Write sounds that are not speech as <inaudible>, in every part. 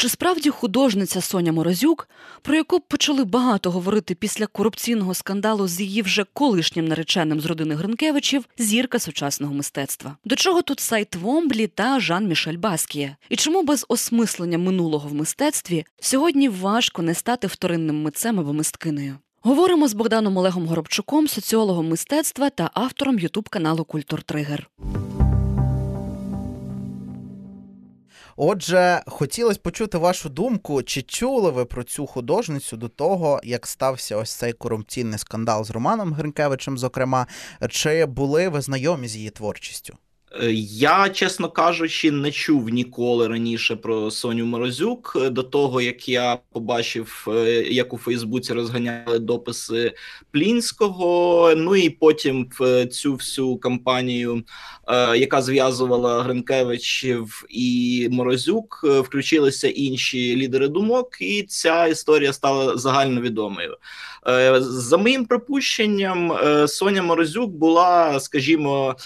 Чи справді художниця Соня Морозюк, про яку почали багато говорити після корупційного скандалу з її вже колишнім нареченим з родини Гринкевичів, зірка сучасного мистецтва? До чого тут сайт Вомблі та Жан Мішель Баскіє? І чому без осмислення минулого в мистецтві сьогодні важко не стати вторинним митцем або мисткинею? Говоримо з Богданом Олегом Горобчуком, соціологом мистецтва та автором Ютуб каналу Культур Тригер. Отже, хотілося почути вашу думку, чи чули ви про цю художницю до того, як стався ось цей корупційний скандал з Романом Гринкевичем, зокрема, чи були ви знайомі з її творчістю? Е, я, чесно кажучи, не чув ніколи раніше про Соню Морозюк е, до того, як я побачив, е, як у Фейсбуці розганяли дописи Плінського. Ну і потім в цю всю кампанію, яка зв'язувала Гринкевичів і Морозюк, включилися інші лідери думок, і ця історія стала загальновідомою. За моїм припущенням, Соня Морозюк була, скажімо,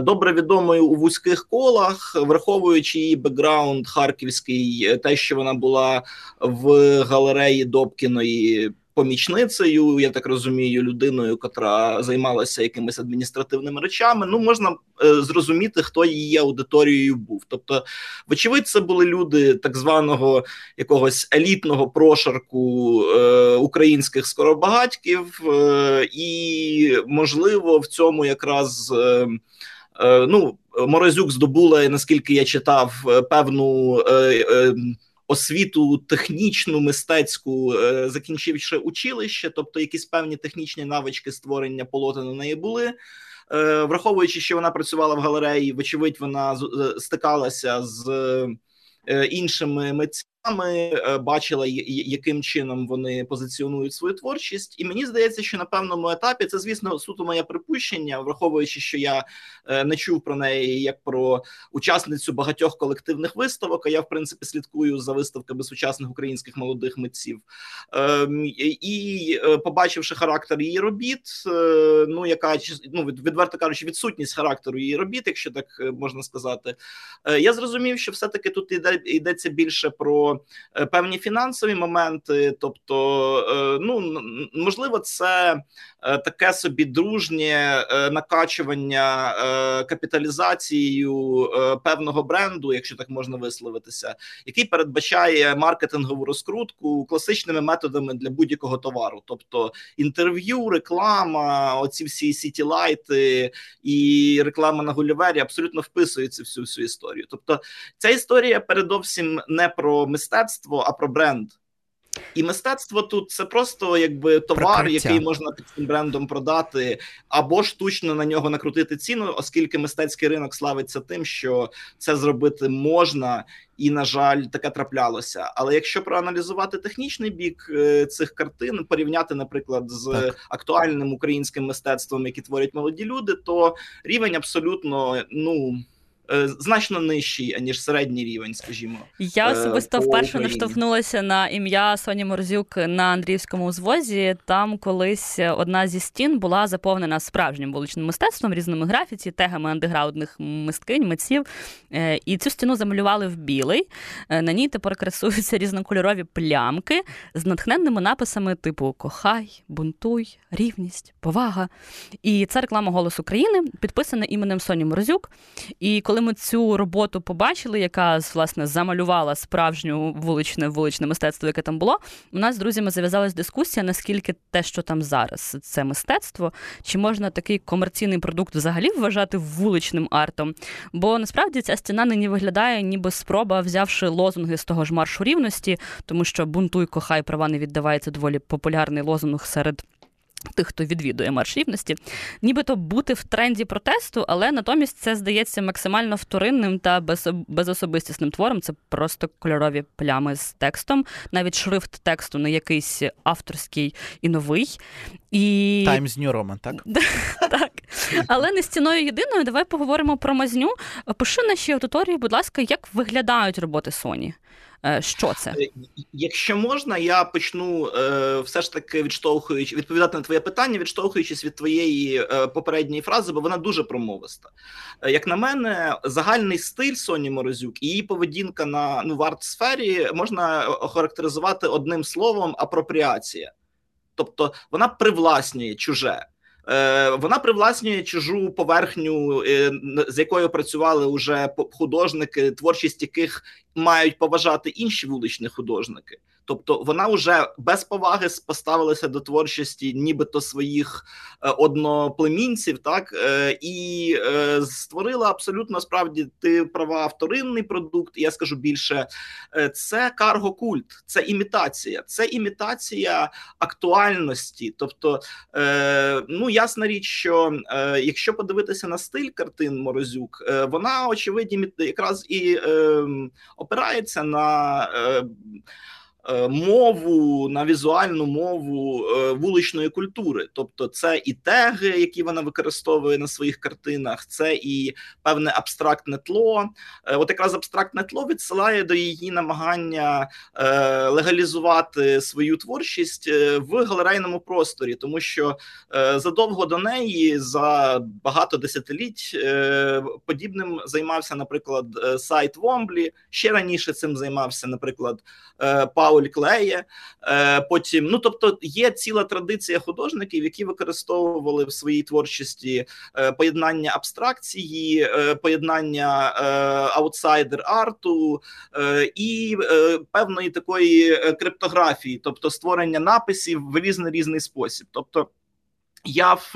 добре від відомою у вузьких колах, враховуючи її бекграунд харківський, те, що вона була в галереї Добкіної помічницею, я так розумію, людиною, котра займалася якимись адміністративними речами. Ну можна е, зрозуміти, хто її аудиторією був. Тобто, вочевидь, це були люди так званого якогось елітного прошарку е, українських скоробагатьків, е, і можливо в цьому якраз. Е, Е, ну, Морозюк здобула, наскільки я читав, е, певну е, освіту технічну, мистецьку, закінчивши училище, тобто якісь певні технічні навички створення полотен у неї були. Враховуючи, що вона працювала в галереї, вочевидь, вона стикалася з іншими митцями. Ми е, бачила, яким чином вони позиціонують свою творчість, і мені здається, що на певному етапі це, звісно, суто моє припущення, враховуючи, що я е, не чув про неї як про учасницю багатьох колективних виставок. А я в принципі слідкую за виставками сучасних українських молодих митців, ем, і е, побачивши характер її робіт, ну яка ну відверто кажучи, відсутність характеру її робіт, якщо так можна сказати, я зрозумів, що все таки тут йде йдеться більше про. Е, певні фінансові моменти. Тобто, е, ну можливо, це е, таке собі дружнє накачування капіталізацією певного бренду, якщо так можна висловитися, який передбачає маркетингову розкрутку класичними методами для будь-якого товару, тобто інтерв'ю, реклама, оці всі сітілайти і реклама на Гулівері абсолютно вписуються в всю всю історію. Тобто, ця історія передовсім не про мистецтво, мистецтво, а про бренд. І мистецтво тут це просто якби товар, Прикриття. який можна під цим брендом продати, або штучно на нього накрутити ціну, оскільки мистецький ринок славиться тим, що це зробити можна, і, на жаль, таке траплялося. Але якщо проаналізувати технічний бік е, цих картин, порівняти, наприклад, з так. актуальним українським мистецтвом, які творять молоді люди, то рівень абсолютно ну. Е, значно нижчий аніж середній рівень, скажімо, я е, особисто вперше наштовхнулася на ім'я Соні Морзюк на Андріївському узвозі. Там колись одна зі стін була заповнена справжнім вуличним мистецтвом, різними графіті, тегами андеграундних мисткинь, митців. Е, і цю стіну замалювали в білий. На ній тепер красуються різнокольорові плямки з натхненними написами типу Кохай, бунтуй, рівність, повага. І це реклама «Голос України, підписана іменем Соні Морзюк. І коли коли ми цю роботу побачили, яка власне замалювала справжню вуличне вуличне мистецтво, яке там було, у нас з друзями зав'язалась дискусія, наскільки те, що там зараз, це мистецтво, чи можна такий комерційний продукт взагалі вважати вуличним артом? Бо насправді ця стіна нині виглядає, ніби спроба, взявши лозунги з того ж маршу рівності, тому що бунтуй, кохай, права не віддавається доволі популярний лозунг серед. Тих, хто відвідує марш рівності, нібито бути в тренді протесту, але натомість це здається максимально вторинним та безособистісним твором. Це просто кольорові плями з текстом, навіть шрифт тексту не якийсь авторський і новий. І... Times New Roman, так? <laughs> Так. <laughs> Але не стіною єдиною. Давай поговоримо про мазню. Пиши нашій аудиторії, будь ласка, як виглядають роботи Соні. Е, що це? Е, якщо можна, я почну е, все ж таки відштовхуючи відповідати на твоє питання, відштовхуючись від твоєї попередньої фрази, бо вона дуже промовиста. Як на мене, загальний стиль Соні Морозюк і її поведінка на ну в арт-сфері можна охарактеризувати одним словом апропріація. Тобто вона привласнює чуже. Е, вона привласнює чужу поверхню, е, з якою працювали уже художники, творчість яких мають поважати інші вуличні художники. Тобто вона вже без поваги поставилася до творчості, нібито своїх е, одноплемінців, так е, і е, створила абсолютно справді ти права вторинний продукт. Я скажу більше, це карго-культ, це імітація, це імітація актуальності. Тобто, ну ясна річ, що якщо подивитися на стиль картин Морозюк, вона очевидно якраз і ем, опирається на. Е, мову на візуальну мову е, вуличної культури, тобто це і теги, які вона використовує на своїх картинах, це і певне абстрактне тло. Е, от якраз абстрактне тло відсилає до її намагання легалізувати свою творчість в галерейному просторі, тому що задовго до неї за багато десятиліть подібним займався, наприклад, сайт Вомблі. Ще раніше цим займався, наприклад, Пау. Пауль Клеє. Е, потім, ну тобто, є ціла традиція художників, які використовували в своїй творчості е, поєднання абстракції, е, поєднання аутсайдер арту і певної такої криптографії, тобто створення написів в різний різний спосіб. Тобто я в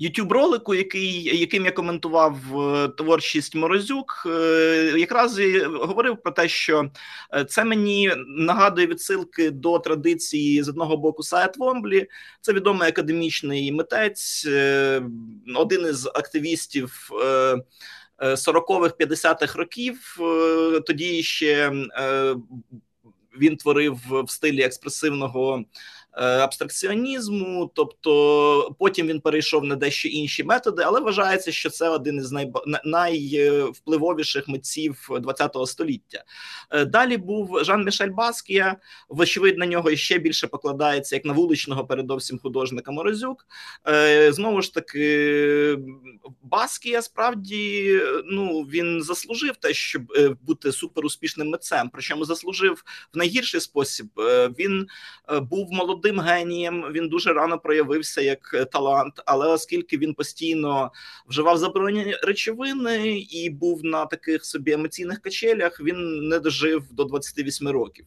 youtube ролику, який яким я коментував е, творчість Морозюк, е, якраз говорив про те, що е, це мені нагадує відсилки до традиції з одного боку Саят Вомблі. Це відомий академічний митець, один із активістів 40-х, 50-х років. Тоді ще він творив в стилі експресивного. Е, абстракціонізму, тобто потім він перейшов на дещо інші методи, але вважається, що це один із найвпливовіших митців ХХ століття. Е, далі був Жан Мішель Баскія. Вочевидь, на нього ще більше покладається як на вуличного, передовсім художника Морозюк. Е, знову ж таки, Баскія справді ну він заслужив те, щоб бути суперуспішним митцем. Причому заслужив в найгірший спосіб. Він був молодим молодим генієм. Він дуже рано проявився як е, талант, але оскільки він постійно вживав заборонені речовини і був на таких собі емоційних качелях, він не дожив до 28 років.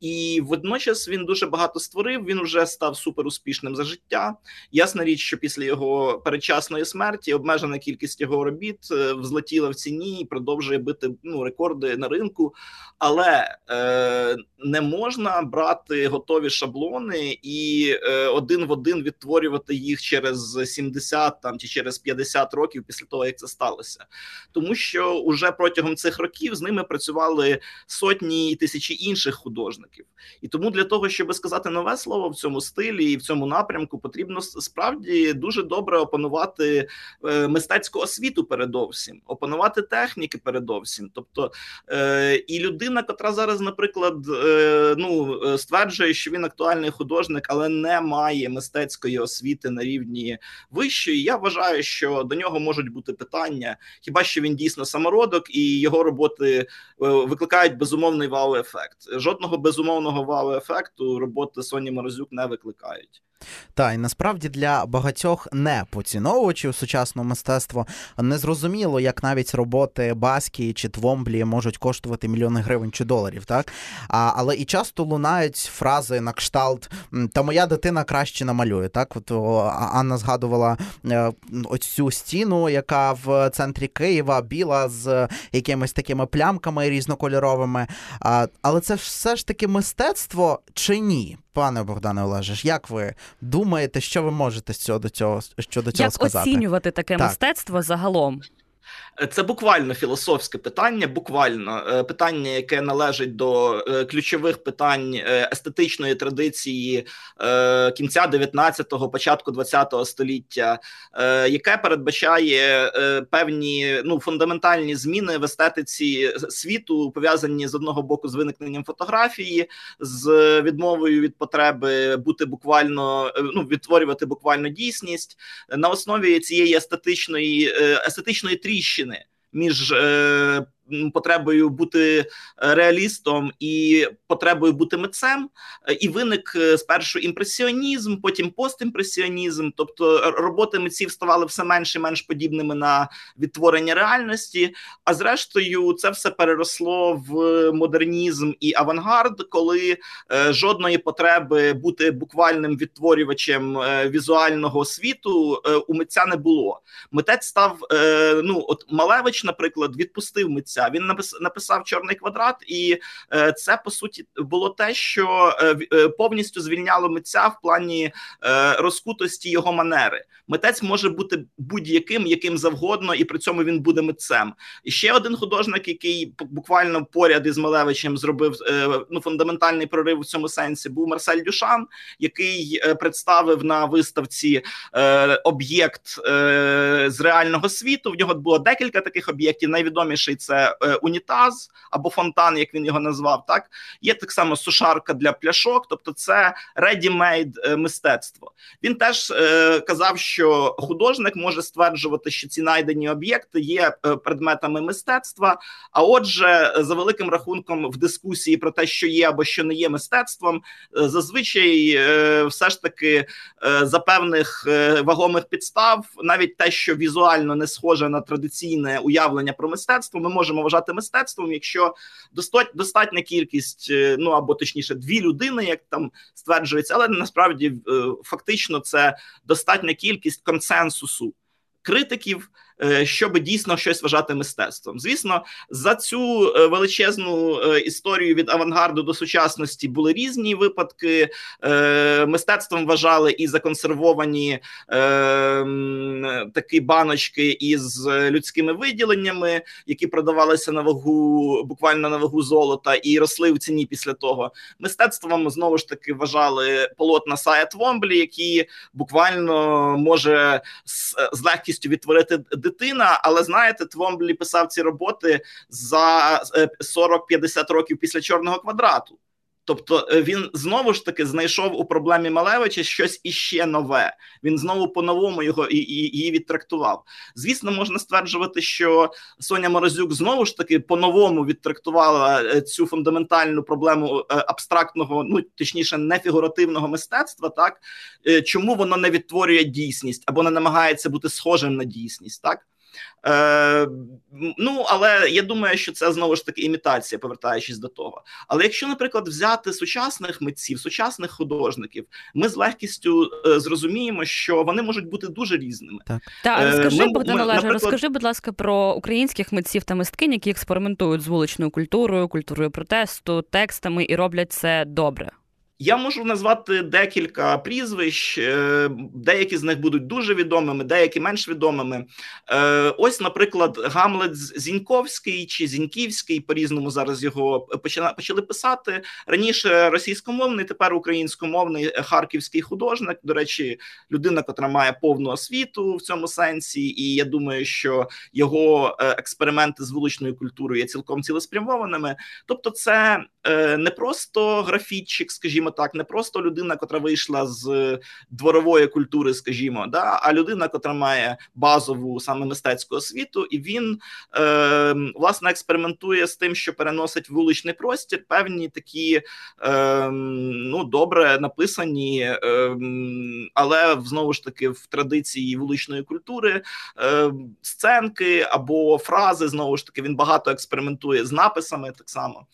І водночас він дуже багато створив. Він вже став суперуспішним за життя. Ясна річ, що після його передчасної смерті обмежена кількість його робіт е, взлетіла в ціні і продовжує бити ну рекорди на ринку, але е, не можна брати готові шаблони і е, один в один відтворювати їх через 70 там чи через 50 років після того, як це сталося, тому що уже протягом цих років з ними працювали сотні і тисячі інших художників, і тому для того, щоб сказати нове слово в цьому стилі і в цьому напрямку, потрібно справді дуже добре опанувати е, мистецьку освіту. Передовсім опанувати техніки, передовсім, тобто е, і людина, котра зараз, наприклад, е, ну е, стверджує, що він актуальний художник, художник, але не має мистецької освіти на рівні вищої. Я вважаю, що до нього можуть бути питання, хіба що він дійсно самородок і його роботи е, викликають безумовний вау-ефект. Жодного безумовного вау-ефекту роботи Соні Морозюк не викликають. Та і насправді для багатьох не поціновувачів сучасного мистецтва незрозуміло, як навіть роботи Баскі чи Твомблі можуть коштувати мільйони гривень чи доларів, так а, але і часто лунають фрази на кшталт та моя дитина краще намалює. Так, от Анна згадувала е, оцю стіну, яка в центрі Києва біла з якимись такими плямками різнокольоровими. А, Але це все ж таки мистецтво чи ні? Пане Богдане Олежеш, як ви думаєте, що ви можете з цього до цього щодо цього як сказати? Як оцінювати таке так. мистецтво загалом? Це буквально філософське питання, буквально е, питання, яке належить до е, ключових питань е, естетичної традиції кінця 19-го, початку 20-го століття, яке передбачає певні ну фундаментальні зміни в естетиці світу, пов'язані з одного боку з виникненням фотографії, з відмовою від потреби бути буквально ну відтворювати буквально дійсність. На основі цієї естетичної естетичної тріщини між е, потребою бути е, реалістом і потребою бути митцем, е, і виник е, спершу імпресіонізм, потім постімпресіонізм. Тобто роботи митців ставали все менш і менш подібними на відтворення реальності. А зрештою, це все переросло в модернізм і авангард, коли жодної потреби бути буквальним відтворювачем візуального світу у митця не було. Митець став ну от Малевич, наприклад, відпустив митця митця. Він написав чорний квадрат, і е, це по суті було те, що е, е, повністю звільняло митця в плані розкутості його манери. Митець може бути будь-яким, яким завгодно, і при цьому він буде митцем. І ще один художник, який буквально поряд із Малевичем зробив ну фундаментальний прорив у цьому сенсі, був Марсель Дюшан, який представив на виставці об'єкт з реального світу. В нього було декілька таких об'єктів. Найвідоміший це е, унітаз або фонтан, як він його назвав. Так є так само сушарка для пляшок, тобто це ready-made е, мистецтво. Він теж е, казав, що художник може стверджувати, що ці найдені об'єкти є е, предметами мистецтва. А отже, за великим рахунком, в дискусії про те, що є або що не є мистецтвом, зазвичай все ж таки за певних вагомих підстав, навіть те, що візуально не схоже на традиційне уявлення про мистецтво, ми можемо можемо вважати мистецтвом, якщо достатня кількість, е, ну або точніше, дві людини, як там стверджується, але насправді е, фактично це достатня кількість консенсусу критиків. Е, щоб дійсно щось вважати мистецтвом. Звісно, за цю е, величезну е, історію від авангарду до сучасності були різні випадки. Мистецтвом вважали і законсервовані такі баночки із людськими виділеннями, які продавалися на вагу, буквально на вагу золота, і росли в ціні після того. Мистецтвом знову ж таки вважали полотна Сая Твомблі, які буквально може з легкістю відтворити дитина, але знаєте, Твомблі писав ці роботи за 40-50 е, років після чорного квадрату. Тобто е, він знову ж таки знайшов у проблемі Малевича щось іще нове. Він знову по-новому його і, і, її відтрактував. Звісно, можна стверджувати, що Соня Морозюк знову ж таки по-новому відтрактувала е, цю фундаментальну проблему абстрактного, ну точніше, нефігуративного мистецтва. Так чому воно не відтворює дійсність або не намагається бути схожим на дійсність, так. Е, Ну, але я думаю, що це знову ж таки імітація, повертаючись до того. Але якщо, наприклад, взяти сучасних митців, сучасних художників, ми з легкістю е, зрозуміємо, що вони можуть бути дуже різними. Так, Так, е, розкажи, Богдан Олеже, наприклад... розкажи, будь ласка, про українських митців та мисткинь, які експериментують з вуличною культурою, культурою протесту, текстами і роблять це добре. Я можу назвати декілька прізвищ, е, деякі з них будуть дуже відомими, деякі менш відомими. Е, ось, наприклад, Гамлет Зіньковський чи Зіньківський, по різному зараз його почали писати раніше російськомовний, тепер українськомовний харківський художник. До речі, людина, котра має повну освіту в цьому сенсі, і я думаю, що його е, експерименти з вуличною культурою є цілком цілеспрямованими. Тобто, це не просто графітчик, скажімо так, не просто людина, котра вийшла з дворової культури, скажімо, да, а людина, котра має базову саме мистецьку освіту, і він е, власне експериментує з тим, що переносить вуличний простір певні такі е, ну добре написані, е, але знову ж таки в традиції вуличної культури е, сценки або фрази. Знову ж таки, він багато експериментує з написами. Так само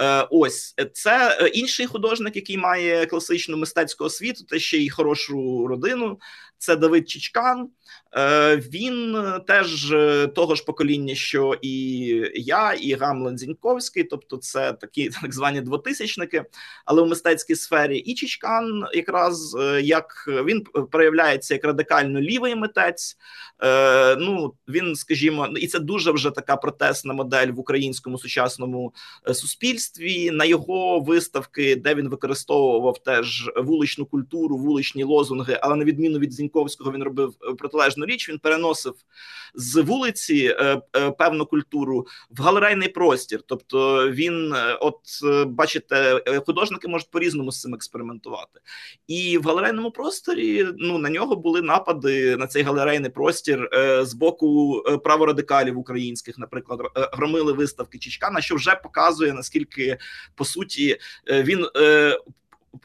Е, ось це е, інший художник, який має класичну мистецьку освіту, та ще й хорошу родину. Це Давид Чичкан. Е, він теж того ж покоління, що і я, і Гамлен Зіньковський, тобто це такі <laughs> так звані двотисячники, але в мистецькій сфері. І Чичкан, якраз як він проявляється як радикально лівий митець. Ну він, скажімо, і це дуже вже така протестна модель в українському сучасному суспільстві. На його виставки, де він використовував теж вуличну культуру, вуличні лозунги, але на відміну від Зіньковського, він робив протилежну річ. Він переносив з вулиці е, е, певну культуру в галерейний простір. Тобто він, е, от бачите, художники можуть по різному з цим експериментувати, і в галерейному просторі ну на нього були напади на цей галерейний простір з боку праворадикалів українських, наприклад, громили виставки Чичкана, що вже показує наскільки по суті він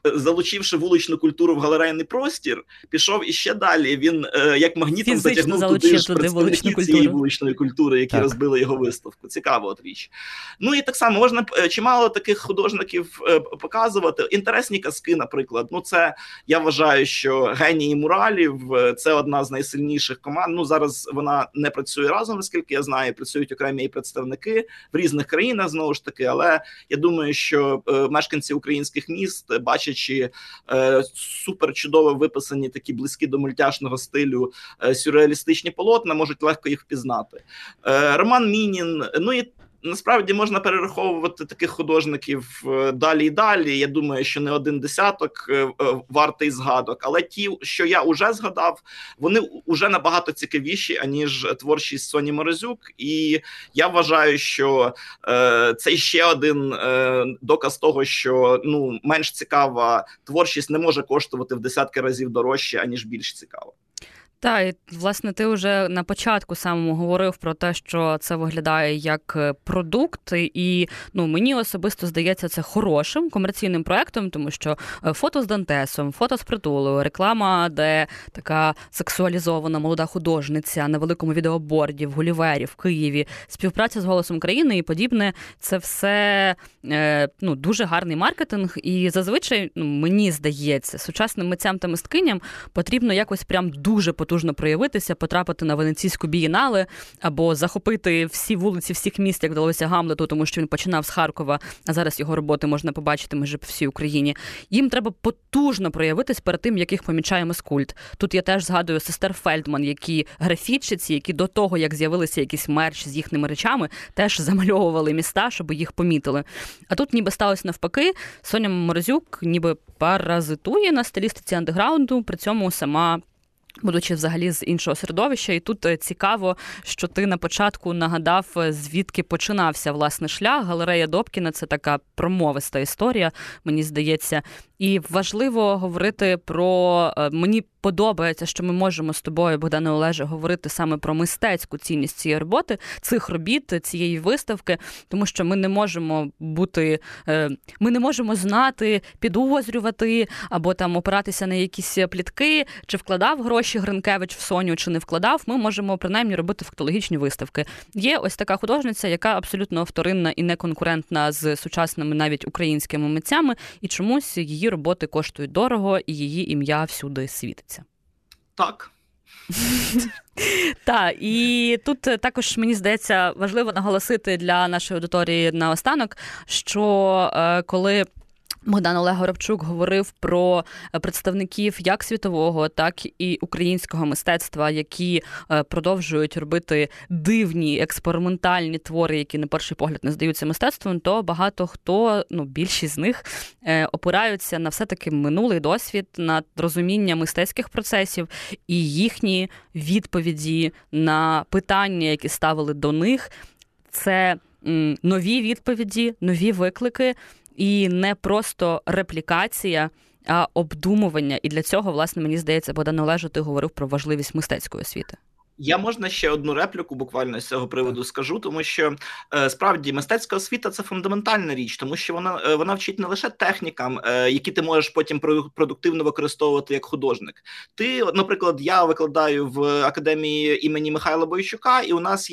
залучивши вуличну культуру в галерейний простір, пішов іще далі. Він е, як магнітом Фізично затягнув туди ж представників цієї вуличної культури, які так. розбили його виставку. Цікава от річ. Ну і так само можна е, чимало таких художників е, показувати. Інтересні казки, наприклад. Ну, це я вважаю, що генії муралів це одна з найсильніших команд. Ну зараз вона не працює разом, наскільки я знаю. Працюють окремі представники в різних країнах знову ж таки. Але я думаю, що е, мешканці українських міст бачать бачачи е, супер чудово виписані такі близькі до мультяшного стилю е, сюрреалістичні полотна, можуть легко їх впізнати. Е, Роман Мінін, ну і Насправді можна перераховувати таких художників е, далі і далі. Я думаю, що не один десяток е, е, вартий згадок, але ті, що я вже згадав, вони вже набагато цікавіші аніж творчість Соні Морозюк. І я вважаю, що е, це ще один е, доказ того, що ну менш цікава творчість не може коштувати в десятки разів дорожче аніж більш цікава. Так, і власне, ти вже на початку самому говорив про те, що це виглядає як е, продукт, і ну мені особисто здається це хорошим комерційним проектом, тому що е, фото з Дантесом, фото з притулою, реклама, де така сексуалізована молода художниця на великому відеоборді в Гулівері в Києві, співпраця з голосом країни і подібне, це все е, ну дуже гарний маркетинг. І зазвичай ну, мені здається, сучасним митцям та мисткиням потрібно якось прям дуже потужно проявитися, потрапити на венеційську бієнале або захопити всі вулиці всіх міст, як вдалося Гамлету, тому що він починав з Харкова, а зараз його роботи можна побачити майже по всій Україні. Їм треба потужно проявитись перед тим, як їх помічає Мескульт. Тут я теж згадую сестер Фельдман, які графітчиці, які до того, як з'явилися якісь мерч з їхніми речами, теж замальовували міста, щоб їх помітили. А тут ніби сталося навпаки. Соня Морозюк ніби паразитує на стилістиці андеграунду, при цьому сама Будучи взагалі з іншого середовища, і тут е, цікаво, що ти на початку нагадав, е, звідки починався власне шлях. Галерея Добкіна це така промовиста історія, мені здається. І важливо говорити про е, мені подобається, що ми можемо з тобою, Богдане Олеже, говорити саме про мистецьку цінність цієї роботи, цих робіт, цієї виставки, тому що ми не можемо бути, ми не можемо знати, підозрювати або там опиратися на якісь плітки, чи вкладав гроші Гринкевич в Соню, чи не вкладав. Ми можемо принаймні робити фактологічні виставки. Є ось така художниця, яка абсолютно вторинна і неконкурентна з сучасними навіть українськими митцями, і чомусь її роботи коштують дорого, і її ім'я всюди світиться. Так. Так, і тут також мені здається важливо наголосити для нашої аудиторії наостанок, що е, коли Богдан Олег Горобчук говорив про е, представників як світового, так і українського мистецтва, які е, продовжують робити дивні експериментальні твори, які на перший погляд не здаються мистецтвом. То багато хто, ну більшість з них, е, опираються на все таки минулий досвід, на розуміння мистецьких процесів і їхні відповіді на питання, які ставили до них. Це нові відповіді, нові виклики і не просто реплікація, а обдумування. І для цього, власне, мені здається, Богдан Олежа, ти говорив про важливість мистецької освіти. Я можна ще одну репліку буквально з цього приводу скажу, тому що е, справді мистецька освіта це фундаментальна річ, тому що вона е, вона вчить не лише технікам, е, які ти можеш потім продуктивно використовувати як художник. Ти, наприклад, я викладаю в академії імені Михайла Бойчука, і у нас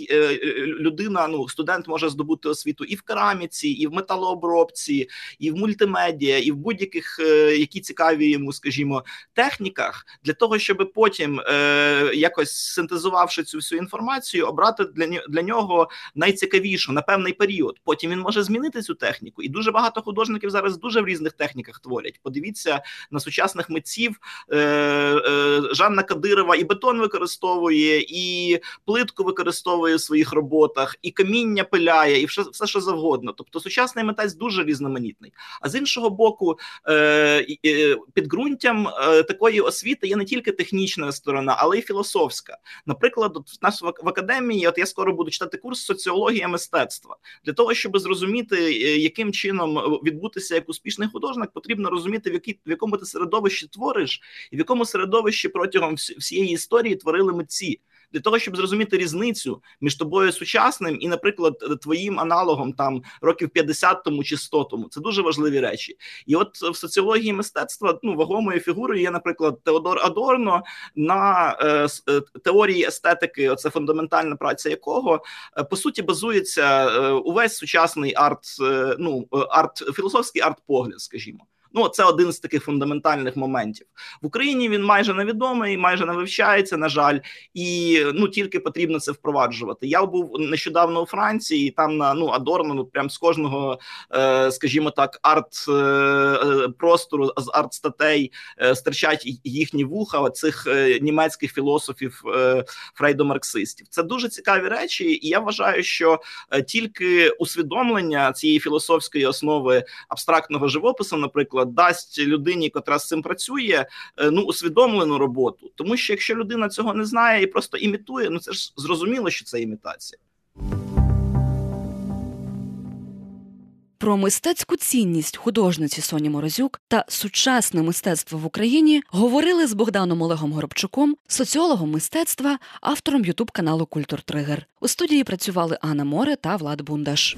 людина, ну студент може здобути освіту і в кераміці, і в металообробці, і в мультимедіа, і в будь-яких які цікаві йому, скажімо, техніках для того, щоб потім якось синтезувати проаналізувавши цю всю інформацію, обрати для для нього найцікавішу на певний період. Потім він може змінити цю техніку, і дуже багато художників зараз дуже в різних техніках творять. Подивіться на сучасних митців е, е, Жанна Кадирова і бетон використовує, і плитку використовує в своїх роботах, і каміння пиляє, і все, все що завгодно. Тобто, сучасний митець дуже різноманітний. А з іншого боку, е, підґрунтям е, такої освіти є не тільки технічна сторона, але й філософська. Наприклад, наприклад, от в нас в академії, от я скоро буду читати курс соціологія мистецтва для того, щоб зрозуміти, е, яким чином відбутися як успішний художник, потрібно розуміти, в якій в якому ти середовищі твориш, і в якому середовищі протягом всієї історії творили митці для того, щоб зрозуміти різницю між тобою сучасним і, наприклад, твоїм аналогом там років 50 тому чи 100 тому. Це дуже важливі речі. І от в соціології мистецтва ну вагомою фігурою є, наприклад, Теодор Адорно на е, е теорії естетики. Оце фундаментальна праця якого е, по суті базується е, увесь сучасний арт, ну арт філософський арт-погляд, скажімо. Ну, це один з таких фундаментальних моментів в Україні. Він майже невідомий, майже не вивчається, на жаль, і ну тільки потрібно це впроваджувати. Я був нещодавно у Франції, і там на ну Адорно, ну прям з кожного, е, скажімо так, арт е, е, простору з арт статей стирчать їхні вуха цих німецьких філософів фрейдомарксистів. Це дуже цікаві речі, і я вважаю, що тільки усвідомлення цієї філософської основи абстрактного живопису, наприклад дасть людині, котра з цим працює, е, ну усвідомлену роботу. Тому що якщо людина цього не знає і просто імітує, ну це ж зрозуміло, що це імітація. Про мистецьку цінність художниці Соні Морозюк та сучасне мистецтво в Україні говорили з Богданом Олегом Горобчуком, соціологом мистецтва, автором Ютуб каналу Культур Тригер. У студії працювали Анна Море та Влад Бундаш.